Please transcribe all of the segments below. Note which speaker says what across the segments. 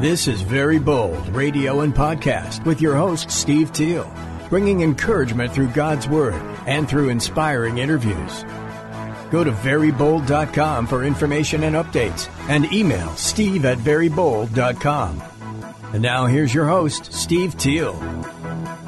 Speaker 1: This is Very Bold Radio and Podcast with your host, Steve Teel, bringing encouragement through God's Word and through inspiring interviews. Go to verybold.com for information and updates and email steve at verybold.com. And now here's your host, Steve Teel.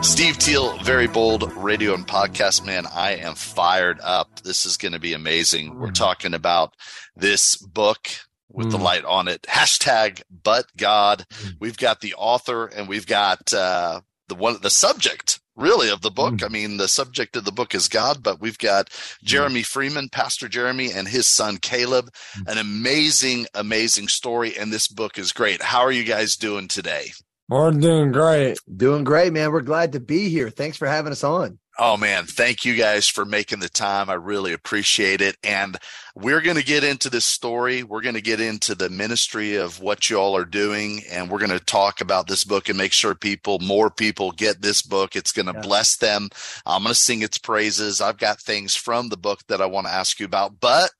Speaker 2: Steve Teel, very bold radio and podcast man. I am fired up. This is going to be amazing. We're talking about this book with the hmm. light on it. Hashtag but God. Hmm. We've got the author and we've got uh, the one the subject really of the book. Hmm. I mean, the subject of the book is God, but we've got Jeremy Freeman, Pastor Jeremy, and his son Caleb. An amazing, amazing story, and this book is great. How are you guys doing today?
Speaker 3: We're doing great.
Speaker 4: Doing great, man. We're glad to be here. Thanks for having us on.
Speaker 2: Oh man, thank you guys for making the time. I really appreciate it. And we're going to get into this story. We're going to get into the ministry of what y'all are doing. And we're going to talk about this book and make sure people, more people get this book. It's going to
Speaker 4: Yeah.
Speaker 2: bless them. I'm going to sing its praises. I've got things from the book that I want to ask you about. But,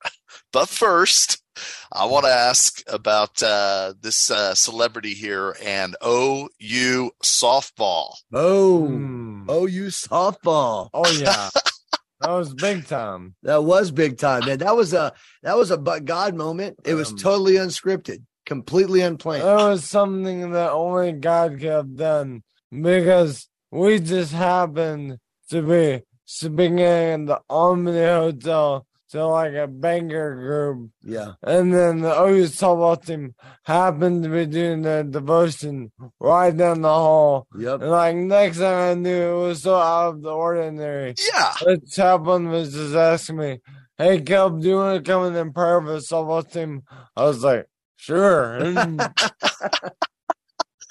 Speaker 2: but first, I want to ask about uh, this uh, celebrity here and OU softball.
Speaker 4: Oh,
Speaker 3: Mm.
Speaker 4: OU softball.
Speaker 3: Oh yeah, that was big time.
Speaker 4: That was big time, man. That was a that was a but God moment. It was
Speaker 3: Um,
Speaker 4: totally unscripted, completely unplanned.
Speaker 3: It was something that only God could have done because we just happened to be speaking in the Omni Hotel to like a banger group,
Speaker 4: yeah,
Speaker 3: and then the OU softball team happened to be doing their devotion right down the hall.
Speaker 4: yep.
Speaker 3: And like next thing I knew, it was so out of the ordinary.
Speaker 2: Yeah.
Speaker 3: The chaplain was just asking me, "Hey, Caleb, do you want to come in and pray for the softball team?" I was like, "Sure."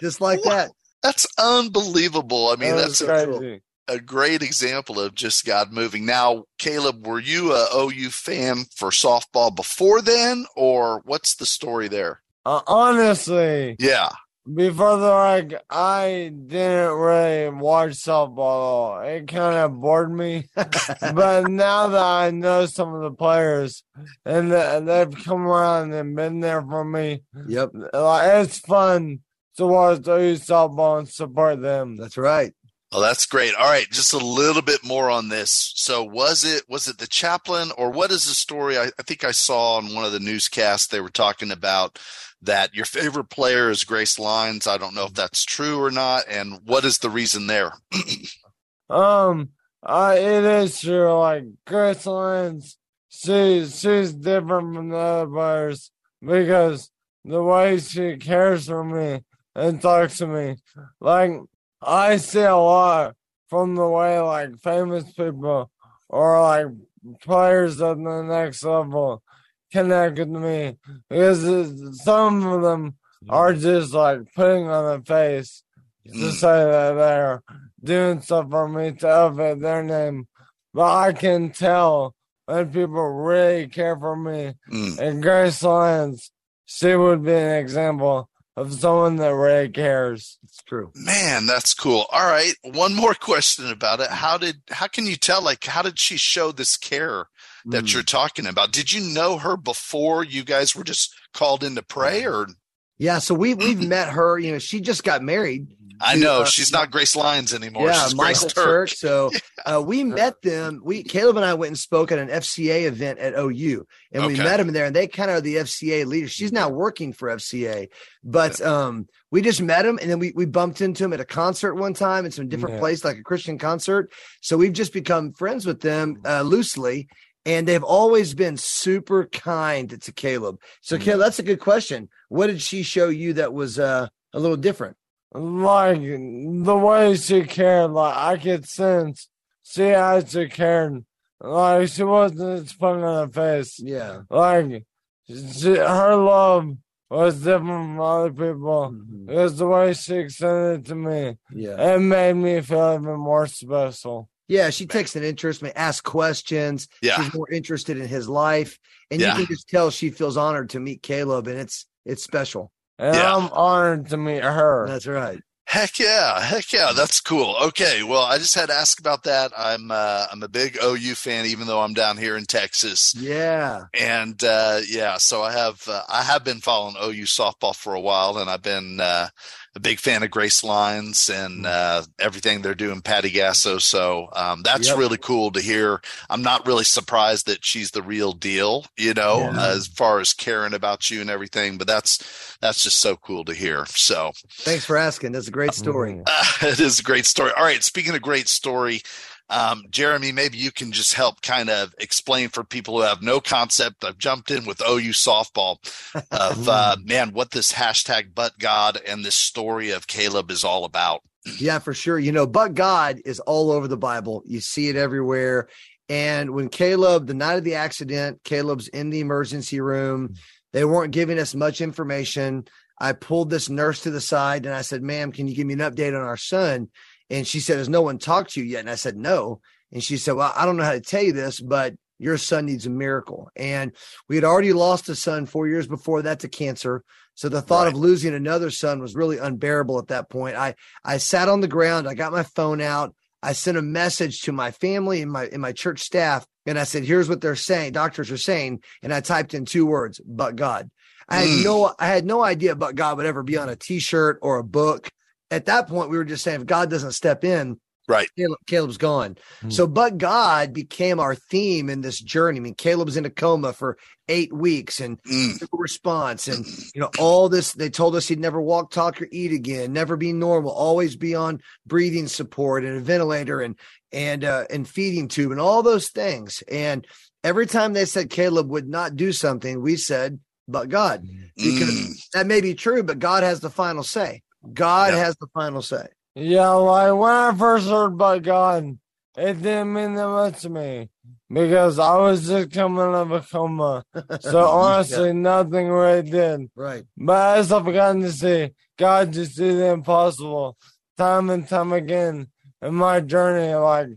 Speaker 4: Just like
Speaker 2: What?
Speaker 4: that.
Speaker 2: That's unbelievable. I mean,
Speaker 3: that
Speaker 2: that's
Speaker 3: was
Speaker 2: a,
Speaker 3: crazy.
Speaker 2: A great example of just God moving. Now, Caleb, were you a OU fan for softball before then, or what's the story there?
Speaker 3: Uh, honestly,
Speaker 2: Yeah.
Speaker 3: before the like, I didn't really watch softball. at all. It kind of bored me. but now that I know some of the players and that they've come around and been there for me,
Speaker 4: Yep,
Speaker 3: like it's fun to watch OU softball and support them.
Speaker 4: that's right.
Speaker 2: Well, that's great. All right, just a little bit more on this. So, was it was it the chaplain, or what is the story? I, I think I saw on one of the newscasts they were talking about that your favorite player is Grace Lyons. I don't know if that's true or not, and what is the reason there?
Speaker 3: Um, it is true. Like Grace Lyons, she she's different from the other players because the way she cares for me and talks to me. Like I see a lot from the way like famous people or like players at the next level connect with me because some of them are just like putting on a face to
Speaker 2: Mm.
Speaker 3: say that they're doing stuff for me to elevate their name. But I can tell when people really care for me.
Speaker 2: Mm.
Speaker 3: And Grace Lyons, she would be an example of someone that really cares.
Speaker 4: It's true.
Speaker 2: Man, that's cool. All right, one more question about it. How did how can you tell like how did she show this care that
Speaker 4: Mm.
Speaker 2: you're talking about? Did you know her before you guys were just called in to pray or
Speaker 4: Yeah, so we we've met her. You know, she just got married.
Speaker 2: I know
Speaker 4: uh,
Speaker 2: she's not Grace Lyons anymore.
Speaker 4: yeah,
Speaker 2: she's
Speaker 4: Michael
Speaker 2: Grace Turk.
Speaker 4: Turk. So uh, we met them. We Caleb and I went and spoke at an FCA event at OU, and we met them there. And they kind of are the FCA leader. She's now working for FCA, but um, we just met him, and then we we bumped into him at a concert one time in some different
Speaker 3: Yeah.
Speaker 4: place, like a Christian concert. So we've just become friends with them uh, loosely. And they've always been super kind to Caleb. So,
Speaker 2: Mm.
Speaker 4: Caleb, that's a good question. What did she show you that was uh, a little different?
Speaker 3: Like the way she cared, like I could sense she actually cared. Like she wasn't just putting on her face.
Speaker 4: Yeah.
Speaker 3: Like she, her love was different from other people.
Speaker 4: Mhm.
Speaker 3: It was the way she extended it to me.
Speaker 4: Yeah.
Speaker 3: It made me feel even more special.
Speaker 4: Yeah, she takes an interest, may ask questions.
Speaker 2: Yeah.
Speaker 4: She's more interested in his life. And
Speaker 2: Yeah.
Speaker 4: you can just tell she feels honored to meet Caleb and it's it's special.
Speaker 3: And
Speaker 2: Yeah.
Speaker 3: I'm honored to meet her.
Speaker 4: That's right.
Speaker 2: Heck yeah, heck yeah, that's cool. Okay, well, I just had to ask about that. I'm uh, I'm a big OU fan, even though I'm down here in Texas.
Speaker 4: Yeah,
Speaker 2: and uh, yeah, so I have uh, I have been following OU softball for a while, and I've been uh, a big fan of Grace Lyons and mm. uh, everything they're doing, Patty Gasso. So um, that's yep. really cool to hear. I'm not really surprised that she's the real deal, you know, yeah. as far as caring about you and everything. But that's that's just so cool to hear. So
Speaker 4: thanks for asking. That's a great story.
Speaker 2: Uh, it is a great story. All right, speaking of great story. Um, Jeremy, maybe you can just help kind of explain for people who have no concept. I've jumped in with OU softball of uh, man, what this hashtag but God and this story of Caleb is all about.
Speaker 4: Yeah, for sure. You know, but God is all over the Bible. You see it everywhere. And when Caleb, the night of the accident, Caleb's in the emergency room, they weren't giving us much information. I pulled this nurse to the side and I said, ma'am, can you give me an update on our son? And she said, Has no one talked to you yet? And I said, No. And she said, Well, I don't know how to tell you this, but your son needs a miracle. And we had already lost a son four years before that to cancer. So the thought right. of losing another son was really unbearable at that point. I I sat on the ground, I got my phone out, I sent a message to my family and my and my church staff, and I said, Here's what they're saying, doctors are saying. And I typed in two words, but God. I had mm. no I had no idea but God would ever be on a t-shirt or a book at that point, we were just saying if God doesn't step in,
Speaker 2: right,
Speaker 4: Caleb, Caleb's gone. Mm-hmm. So, but God became our theme in this journey. I mean, Caleb's in a coma for eight weeks and mm. response, and you know all this. They told us he'd never walk, talk, or eat again, never be normal, always be on breathing support and a ventilator and and uh, and feeding tube and all those things. And every time they said Caleb would not do something, we said, "But God," because mm. that may be true, but God has the final say. God yeah. has the final say.
Speaker 3: Yeah, like when I first heard about God, it didn't mean that much to me because I was just coming out of a coma. So honestly, yeah. nothing really did.
Speaker 4: Right.
Speaker 3: But as I've gotten to see, God just did the impossible time and time again in my journey. Like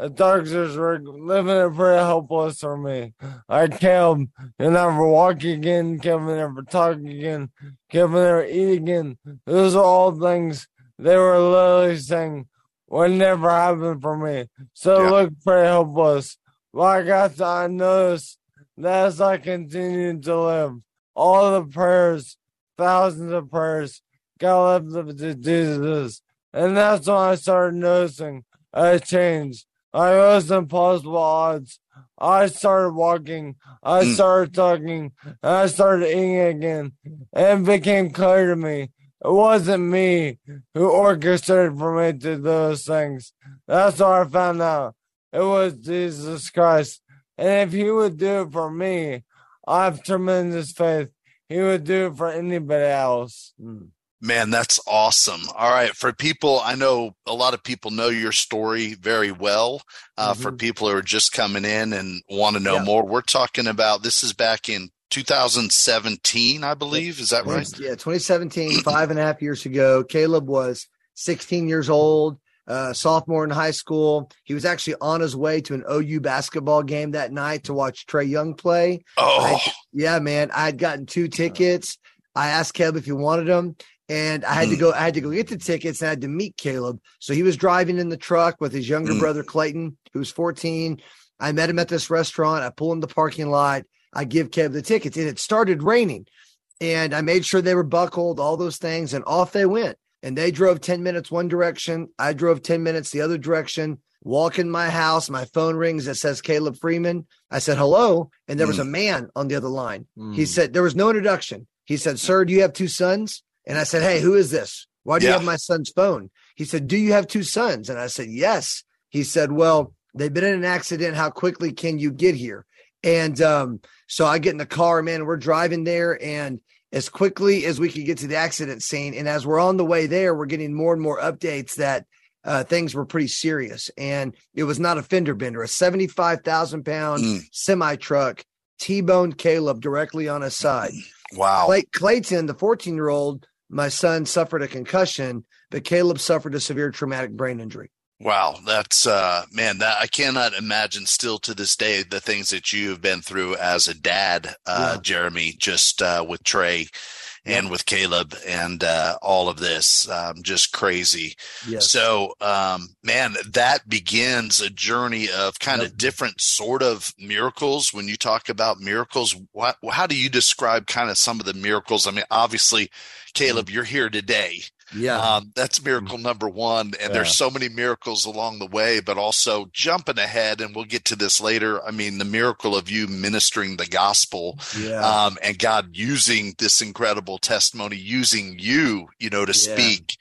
Speaker 3: the doctors were living it pretty helpless for me. I killed and never walk again, Kevin never talk again, Kevin never eat again. Those are all things they were literally saying would never happen for me. So yeah. it looked pretty hopeless. But I got to I noticed that as I continued to live, all the prayers, thousands of prayers, got lifted to Jesus. And that's when I started noticing a change I was impossible odds. I started walking. I mm. started talking. I started eating again. And it became clear to me it wasn't me who orchestrated for me to do those things. That's what I found out. It was Jesus Christ. And if he would do it for me, I have tremendous faith. He would do it for anybody else. Mm.
Speaker 2: Man, that's awesome. All right. For people, I know a lot of people know your story very well. Uh, mm-hmm. For people who are just coming in and want to know yeah. more, we're talking about this is back in 2017, I believe. Is that right?
Speaker 4: Yeah, 2017, five and a half years ago. Caleb was 16 years old, uh, sophomore in high school. He was actually on his way to an OU basketball game that night to watch Trae Young play.
Speaker 2: Oh,
Speaker 4: I, yeah, man. I had gotten two tickets. I asked Caleb if he wanted them, and I had to hmm. go. I had to go get the tickets. And I had to meet Caleb. So he was driving in the truck with his younger mm. brother Clayton, who was 14. I met him at this restaurant. I pull in the parking lot. I give Caleb the tickets. And it had started raining, and I made sure they were buckled, all those things, and off they went. And they drove 10 minutes one direction. I drove 10 minutes the other direction. Walk in my house. My phone rings. It says Caleb Freeman. I said hello, and there was hmm. a man on the other line. Mm. He hmm. said there was no introduction. He said, "Sir, do you have two sons?" And I said, Hey, who is this? Why do yeah. you have my son's phone? He said, Do you have two sons? And I said, Yes. He said, Well, they've been in an accident. How quickly can you get here? And um, so I get in the car, man, we're driving there. And as quickly as we could get to the accident scene, and as we're on the way there, we're getting more and more updates that uh, things were pretty serious. And it was not a fender bender, a 75,000 pound mm. semi truck T boned Caleb directly on his side.
Speaker 2: Wow.
Speaker 4: Clay- Clayton, the 14 year old, my son suffered a concussion, but Caleb suffered a severe traumatic brain injury.
Speaker 2: Wow, that's uh man, that I cannot imagine still to this day the things that you have been through as a dad, uh yeah. Jeremy, just uh with Trae and with Caleb and uh, all of this. Um, just crazy.
Speaker 4: Yes.
Speaker 2: So, um, man, that begins a journey of kind
Speaker 4: Yep.
Speaker 2: of different sort of miracles. When you talk about miracles, what, how do you describe kind of some of the miracles? I mean, obviously, Caleb, you're here today.
Speaker 4: Yeah.
Speaker 2: Um, that's miracle number one. And there's so many miracles along the way, but also jumping ahead, and we'll get to this later. I mean, the miracle of you ministering the gospel
Speaker 4: yeah.
Speaker 2: um, and God using this incredible testimony, using you, you know, to
Speaker 4: Yeah.
Speaker 2: speak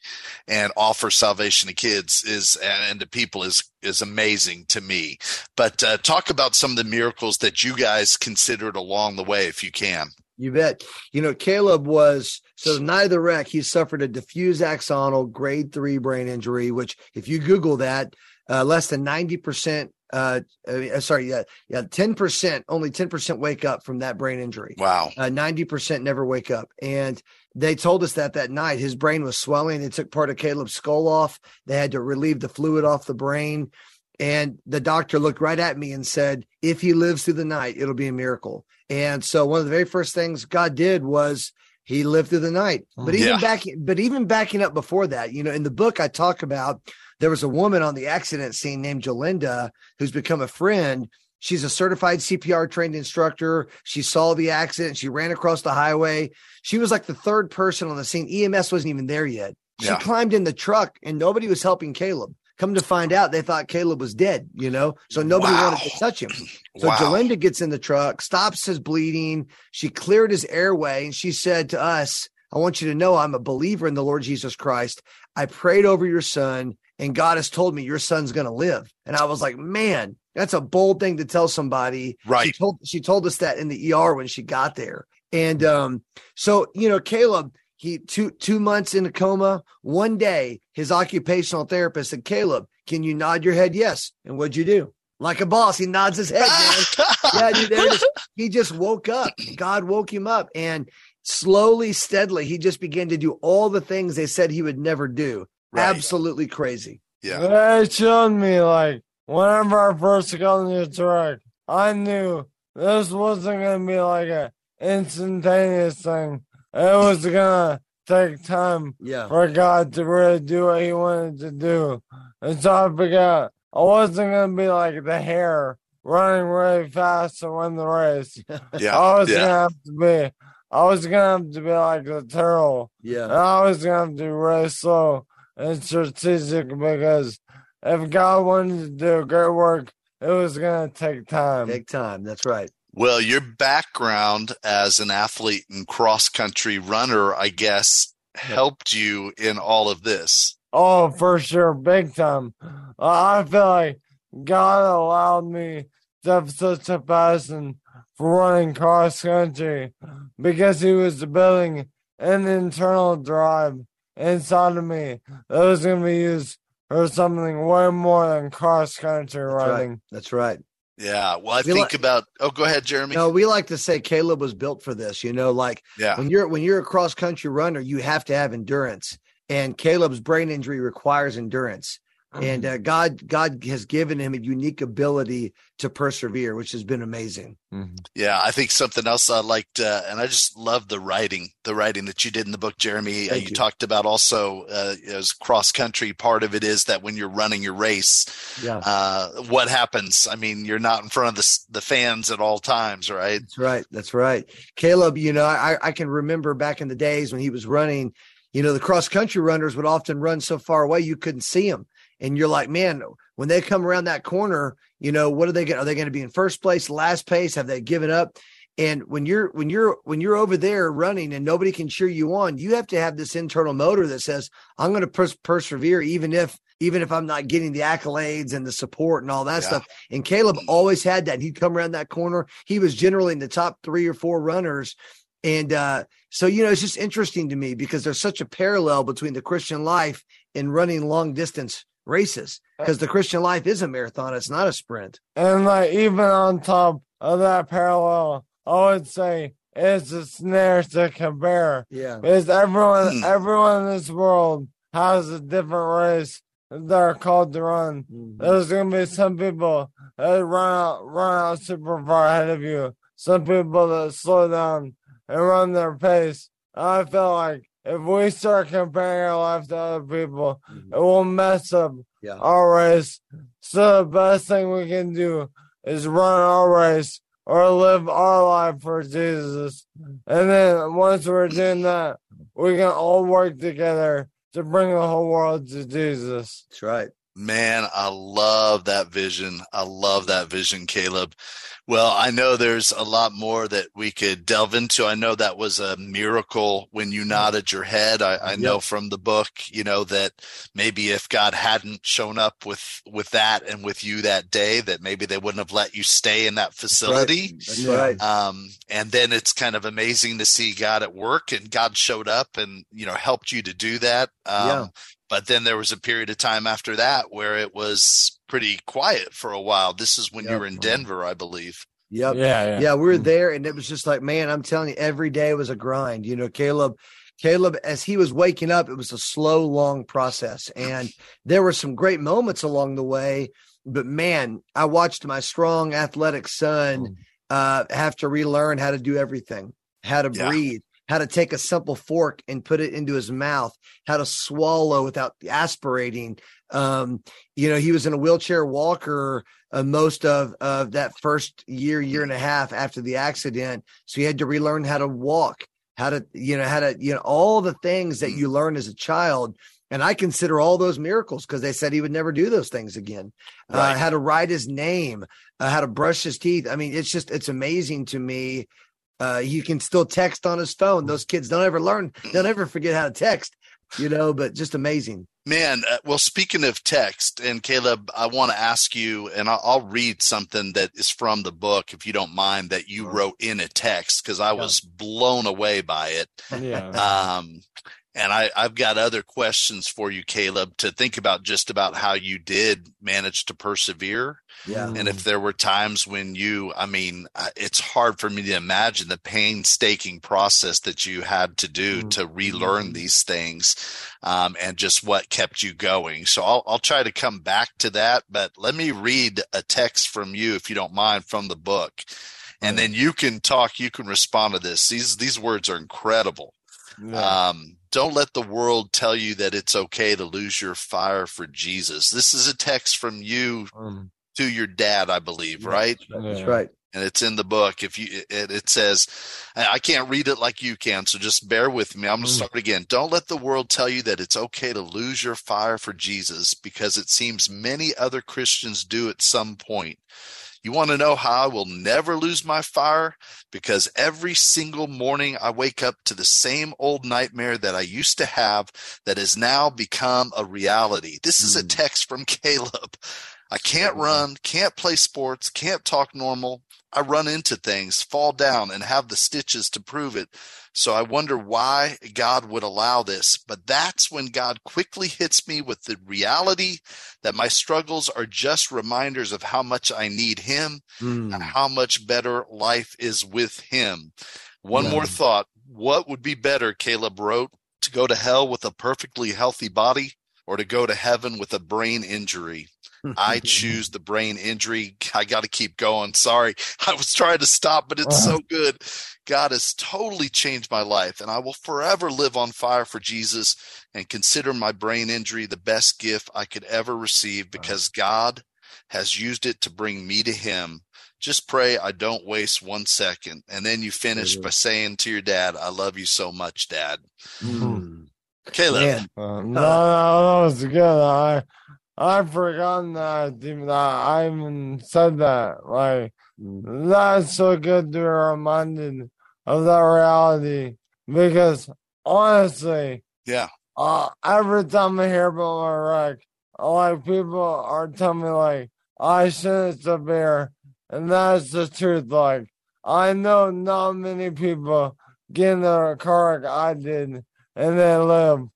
Speaker 2: and offer salvation to kids is and, and to people is is amazing to me. But uh, talk about some of the miracles that you guys considered along the way, if you can.
Speaker 4: You bet. You know, Caleb was so the night of the wreck, he suffered a diffuse axonal grade three brain injury, which, if you Google that, uh, less than 90%, uh, uh, sorry, yeah, yeah, 10%, only 10% wake up from that brain injury.
Speaker 2: Wow.
Speaker 4: Uh, 90% never wake up. And they told us that that night his brain was swelling. They took part of Caleb's skull off. They had to relieve the fluid off the brain. And the doctor looked right at me and said, if he lives through the night, it'll be a miracle. And so one of the very first things God did was he lived through the night. But mm. even
Speaker 2: Yeah.
Speaker 4: back, but even backing up before that, you know, in the book I talk about there was a woman on the accident scene named Jolinda who's become a friend. She's a certified CPR trained instructor. She saw the accident. She ran across the highway. She was like the third person on the scene. EMS wasn't even there yet. She
Speaker 2: Yeah.
Speaker 4: climbed in the truck and nobody was helping Caleb. Come to find out, they thought Caleb was dead, you know, so nobody
Speaker 2: Wow.
Speaker 4: wanted to touch him. So
Speaker 2: wow.
Speaker 4: Jolinda gets in the truck, stops his bleeding. She cleared his airway and she said to us, I want you to know I'm a believer in the Lord Jesus Christ. I prayed over your son and God has told me your son's going to live. And I was like, man, that's a bold thing to tell somebody. She
Speaker 2: Right.
Speaker 4: told, she told us that in the ER when she got there. And um, so, you know, Caleb, he two two months in a coma. One day, his occupational therapist said, Caleb, can you nod your head? Yes. And what'd you do? Like a boss, he nods his head, man yeah, dude, there it is. he just woke up. God woke him up, and slowly, steadily, he just began to do all the things they said he would never do.
Speaker 2: Right.
Speaker 4: Absolutely crazy.
Speaker 2: Yeah.
Speaker 3: They showed me like whenever I first got in the truck, I knew this wasn't gonna be like a instantaneous thing. It was gonna take time
Speaker 4: Yeah,
Speaker 3: for God to really do what He wanted to do. And so I forgot I wasn't gonna be like the hare running really fast to win the race.
Speaker 2: Yeah.
Speaker 3: I was
Speaker 2: yeah.
Speaker 3: gonna have to be I was gonna have to be like the turtle. And
Speaker 4: yeah,
Speaker 3: I was gonna have to be really slow and strategic because if God wanted to do great work, it was gonna take time.
Speaker 4: take time. That's right.
Speaker 2: Well, your background as an athlete and cross country runner, I guess, helped you in all of this.
Speaker 3: Oh, for sure, big time. Uh, I feel like God allowed me to have such a passion for running cross country because He was building an internal drive inside of me that was going to be used for something way more than cross country
Speaker 4: That's right.
Speaker 3: running.
Speaker 4: That's right.
Speaker 2: Yeah. Well, I
Speaker 4: We
Speaker 2: think
Speaker 4: like-
Speaker 2: about. Oh, go ahead, Jeremy.
Speaker 4: No, we like to say Caleb was built for this. You know, like
Speaker 2: Yeah.
Speaker 4: when you're when you're a cross country runner, you have to have endurance, and Caleb's brain injury requires endurance. And uh, God, God has given him a unique ability to persevere, which has been amazing.
Speaker 2: Yeah, I think something else I liked, uh, and I just love the writing, the writing that you did in the book, Jeremy. Uh, you,
Speaker 4: you.
Speaker 2: talked about also uh, as cross country. Part of it is that when you're running your race,
Speaker 4: Yeah,
Speaker 2: uh, what happens? I mean, you're not in front of the the fans at all times, right?
Speaker 4: that's right. That's right. Caleb, you know, I, I can remember back in the days when he was running. You know, the cross country runners would often run so far away you couldn't see them, and you're like, man, when they come around that corner, you know, what are they going? Are they going to be in first place, last place? Have they given up? And when you're when you're when you're over there running and nobody can cheer you on, you have to have this internal motor that says, "I'm going to pers- persevere, even if even if I'm not getting the accolades and the support and all that
Speaker 2: Yeah.
Speaker 4: stuff." And Caleb always had that. He'd come around that corner. He was generally in the top three or four runners. And uh, so, you know, it's just interesting to me because there's such a parallel between the Christian life and running long distance races because the Christian life is a marathon. It's not a sprint.
Speaker 3: And like even on top of that parallel, I would say it's a snare to compare
Speaker 4: Yeah.
Speaker 3: because everyone,
Speaker 2: Hmm.
Speaker 3: everyone in this world has a different race that they're called to run. There's gonna be some people that run out, run out super far ahead of you. Some people that slow down and run their pace. I feel like if we start comparing our life to other people, mm-hmm. it will mess up yeah. our race. So the best thing we can do is run our race or live our life for Jesus. And then once we're doing that, we can all work together to bring the whole world to Jesus.
Speaker 4: That's right.
Speaker 2: Man, I love that vision. I love that vision, Caleb. Well, I know there's a lot more that we could delve into. I know that was a miracle when you nodded your head. I, I know from the book, you know, that maybe if God hadn't shown up with with that and with you that day, that maybe they wouldn't have let you stay in that facility.
Speaker 4: That's right. That's right.
Speaker 2: Um, and then it's kind of amazing to see God at work and God showed up and you know helped you to do that. Um, yeah. But then there was a period of time after that where it was pretty quiet for a while. This is when yep. you were in Denver, I believe.
Speaker 4: Yep. Yeah, yeah. Yeah, we were mm-hmm. there and it was just like, man, I'm telling you, every day was a grind. You know, Caleb, Caleb, as he was waking up, it was a slow, long process. And there were some great moments along the way. But man, I watched my strong, athletic son mm. uh, have to relearn how to do everything, how to yeah. breathe, how to take a simple fork and put it into his mouth, how to swallow without aspirating. Um, you know, he was in a wheelchair walker uh, most of, of that first year, year and a half after the accident. So he had to relearn how to walk, how to, you know, how to, you know, all the things that you learn as a child. And I consider all those miracles because they said he would never do those things again. Uh, right. Uh, how to write his name, uh, how to brush his teeth. I mean, it's just, it's amazing to me uh, you can still text on his phone. Those kids don't ever learn, they'll never forget how to text, you know, but just amazing.
Speaker 2: Man, uh, well, speaking of text, and Caleb, I want to ask you, and I'll, I'll, read something that is from the book, if you don't mind, that you wrote in a text, because I yeah. was blown away by it. Yeah. Um, and I, I've got other questions for you, Caleb, to think about just about how you did manage to persevere. Yeah. And if there were times when you, I mean, it's hard for me to imagine the painstaking process that you had to do mm-hmm. to relearn mm-hmm. these things um, and just what kept you going. So I'll, I'll try to come back to that. But let me read a text from you, if you don't mind, from the book. And then you can talk, you can respond to this. These, these words are incredible. Yeah. Um, don't let the world tell you that it's okay to lose your fire for Jesus. This is a text from you um, to your dad, I believe, right?
Speaker 4: That's right.
Speaker 2: And it's in the book. If you, it, it says, I can't read it like you can, so just bear with me. I'm going to mm. start again. Don't let the world tell you that it's okay to lose your fire for Jesus because it seems many other Christians do at some point. You want to know how I will never lose my fire? Because every single morning I wake up to the same old nightmare that I used to have that has now become a reality. This is a hmm. text from Caleb. I can't run, can't play sports, can't talk normal. I run into things, fall down, and have the stitches to prove it. So I wonder why God would allow this. But that's when God quickly hits me with the reality that my struggles are just reminders of how much I need Him mm. and how much better life is with Him. One yeah. more thought. What would be better, Caleb wrote, to go to hell with a perfectly healthy body or to go to heaven with a brain injury? I choose the brain injury. I got to keep going. Sorry. I was trying to stop, but it's so good. God has totally changed my life, and I will forever live on fire for Jesus and consider my brain injury the best gift I could ever receive because God has used it to bring me to Him. Just pray I don't waste one second. And then you finish by saying to your dad, I love you so much, Dad. Mm. Caleb.
Speaker 3: Uh, no, no, that was good. I I've forgotten that, that I even said that. Like, that's so good to be reminded of that reality because honestly,
Speaker 2: yeah.
Speaker 3: Uh, every time I hear about my wreck, like people are telling me like I shouldn't severe, and that's the truth. Like I know not many people get in a car like I did and they live,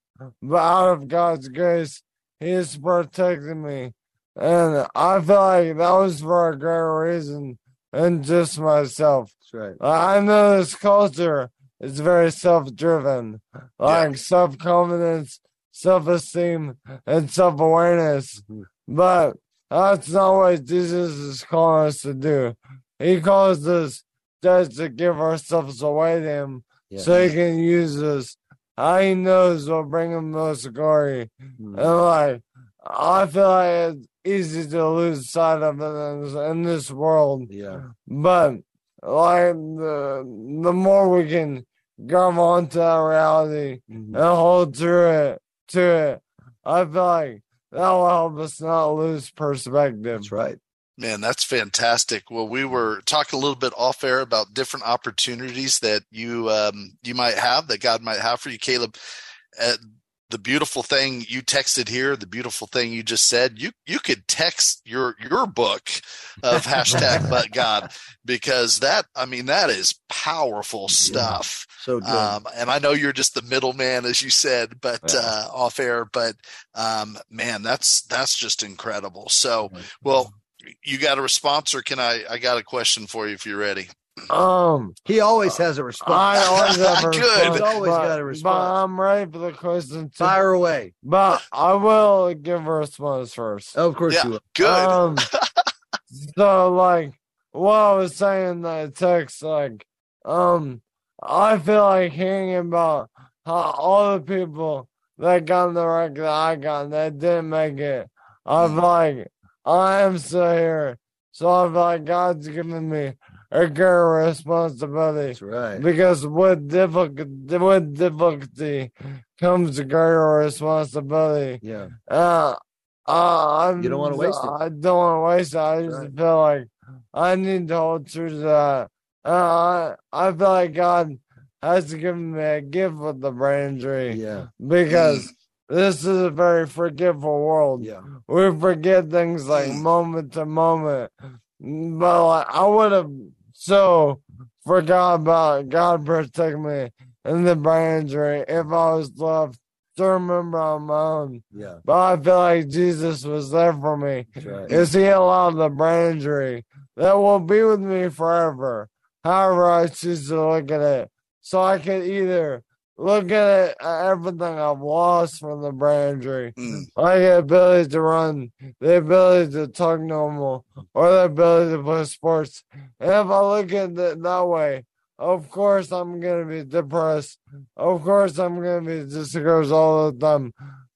Speaker 3: but out of God's grace, He's protecting me. And I feel like that was for a great reason than just myself.
Speaker 4: That's right.
Speaker 3: I know this culture is very self driven, like yeah. self confidence, self esteem, and self awareness. Mm-hmm. But that's not what Jesus is calling us to do. He calls us just to give ourselves away to Him
Speaker 4: Yeah.
Speaker 3: so he can use us. How know knows will bring him most glory.
Speaker 4: Mhm.
Speaker 3: And like, I feel like it's easy to lose sight of it in this, in this world.
Speaker 4: Yeah.
Speaker 3: But like the the more we can grab onto that reality
Speaker 4: Mhm.
Speaker 3: and hold to it, to it, I feel like that will help us not lose perspective.
Speaker 4: That's right.
Speaker 2: Man, that's fantastic. Well, we were talking a little bit off air about different opportunities that you um, you might have, that God might have for you, Caleb. Uh, the beautiful thing you texted here, the beautiful thing you just said, you you could text your your book of hashtag but God because that I mean that is powerful stuff.
Speaker 4: So good.
Speaker 2: Um, and I know you're just the middleman, as you said, but
Speaker 3: Yeah.
Speaker 2: uh, off air. But um, man, that's that's just incredible. So, well, you got a response, or can I? I got a question for you if you're ready.
Speaker 3: Um,
Speaker 4: he always has a response.
Speaker 3: I always have a
Speaker 2: Good.
Speaker 3: response,
Speaker 4: He's always
Speaker 3: but-
Speaker 4: got a
Speaker 3: But
Speaker 4: response.
Speaker 3: I'm ready for the question too.
Speaker 4: Fire away.
Speaker 3: But I will give a response first.
Speaker 4: Oh, of course
Speaker 2: Yeah,
Speaker 4: you will.
Speaker 2: good.
Speaker 3: Um, so like what I was saying in that text, like, um, I feel like hearing about how all the people that got in the wreck that I got that didn't make it. I feel like I am still here. So I feel like God's given me a great responsibility.
Speaker 4: That's right.
Speaker 3: Because with difficulty, with difficulty comes greater responsibility.
Speaker 4: Yeah.
Speaker 3: Uh, uh, I'm,
Speaker 4: You don't wanna waste it.
Speaker 3: I don't want to waste it. I just
Speaker 4: Right.
Speaker 3: feel like I need to hold true to that. Uh, I, I feel like God has given me a gift with the brain injury
Speaker 4: Yeah.
Speaker 3: because this is a very forgetful world.
Speaker 4: Yeah.
Speaker 3: We forget things like mm. moment to moment. But like, I would have so forgot about God protect me in the brain injury if I was left to remember on my own.
Speaker 4: Yeah.
Speaker 3: But I feel like Jesus was there for me.
Speaker 4: Right.
Speaker 3: Is he allowed the brain injury that will be with me forever? However, I choose to look at it. So I can either look at it everything I've lost from the brain injury,
Speaker 2: Mm.
Speaker 3: like the ability to run, the ability to talk normal, or the ability to play sports. And if I look at it that way, of course I'm gonna be depressed. Of course I'm gonna be discouraged all the time.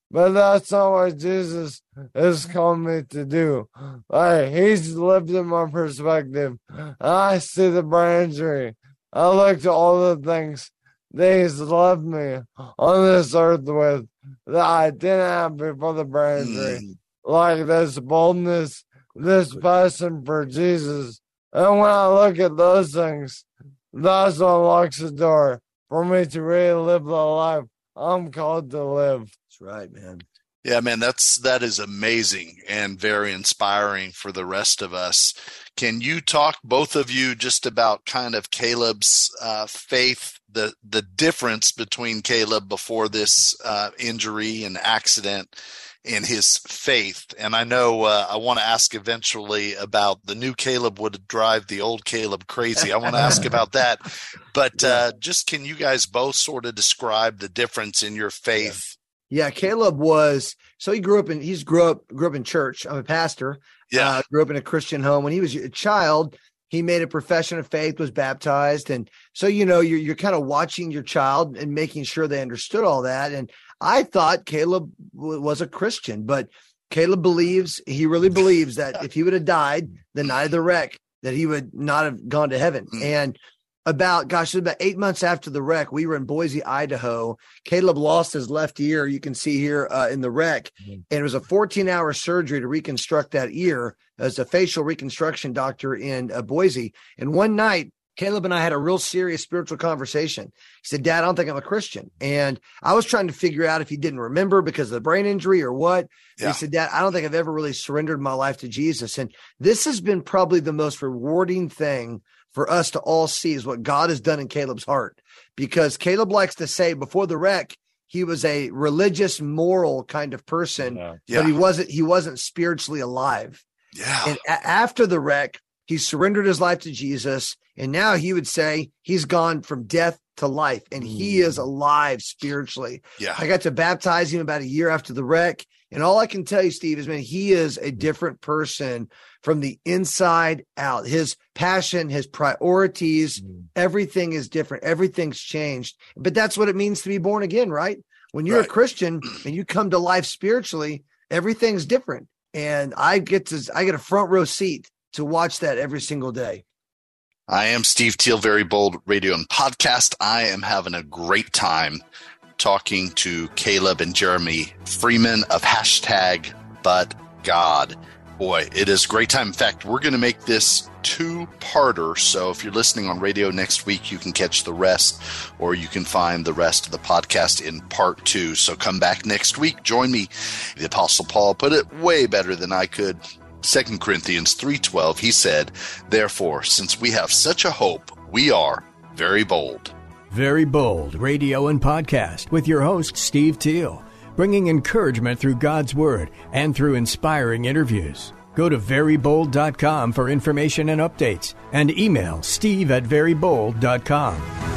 Speaker 3: But that's not what Jesus is calling me to do. Like he's lifted my perspective. I see the brain injury. I look to all the things he's left me on this earth with that I didn't have before the brain injury.
Speaker 2: Mm.
Speaker 3: Like this boldness, this passion for Jesus. And when I look at those things, that's what unlocks the door for me to really live the life I'm called to live.
Speaker 4: That's right, man.
Speaker 2: Yeah, man, that's that is amazing and very inspiring for the rest of us. Can you talk, both of you, just about kind of Caleb's uh, faith, the the difference between Caleb before this uh, injury and accident, and his faith? And I know uh, I want to ask eventually about the new Caleb would drive the old Caleb crazy. I want to ask about that, but uh, just can you guys both sort of describe the difference in your faith?
Speaker 4: Yeah, Caleb was so he grew up in he's grew up grew up in church. I'm a pastor.
Speaker 2: Yeah.
Speaker 4: Uh, grew up in a Christian home. When he was a child, he made a profession of faith, was baptized, and so you know you're you're kind of watching your child and making sure they understood all that. And I thought Caleb w- was a Christian, but Caleb believes he really believes that if he would have died the night of the wreck, that he would not have gone to heaven.
Speaker 2: Mm.
Speaker 4: And about gosh, it was about eight months after the wreck, we were in Boise, Idaho. Caleb lost his left ear. You can see here uh, in the wreck,
Speaker 3: Mhm.
Speaker 4: and it was a 14 hour surgery to reconstruct that ear as a facial reconstruction doctor in uh, Boise. And one night, Caleb and I had a real serious spiritual conversation. He said, Dad, I don't think I'm a Christian. And I was trying to figure out if he didn't remember because of the brain injury or what.
Speaker 2: Yeah.
Speaker 4: He said, Dad, I don't think I've ever really surrendered my life to Jesus. And this has been probably the most rewarding thing for us to all see is what God has done in Caleb's heart. Because Caleb likes to say before the wreck, he was a religious, moral kind of person,
Speaker 2: Yeah.
Speaker 4: but he wasn't he wasn't spiritually alive.
Speaker 2: Yeah.
Speaker 4: And a- after the wreck, he surrendered his life to Jesus And now he would say he's gone from death to life and he is mm. alive spiritually.
Speaker 2: Yeah.
Speaker 4: I got to baptize him about a year after the wreck. And all I can tell you, Steve, is man, he is a mm. different person from the inside out. His passion, his priorities, mm. everything is different. Everything's changed. But that's what it means to be born again, right? When you're
Speaker 2: Right.
Speaker 4: a Christian and you come to life spiritually, everything's different. And I get to I get a front row seat to watch that every single day.
Speaker 2: I am Steve Teel, Very Bold Radio and Podcast. I am having a great time talking to Caleb and Jeremy Freeman of hashtag But God. Boy, it is great time. In fact, we're going to make this two parter. So if you're listening on radio next week, you can catch the rest, or you can find the rest of the podcast in part two. So come back next week. Join me. The Apostle Paul put it way better than I could. 2 Corinthians 3:12 he said, "Therefore, since we have such a hope, we are very bold."
Speaker 1: Very Bold Radio and Podcast with your host, Steve Teel, bringing encouragement through God's Word and through inspiring interviews. Go to verybold.com for information and updates and email steve at verybold.com.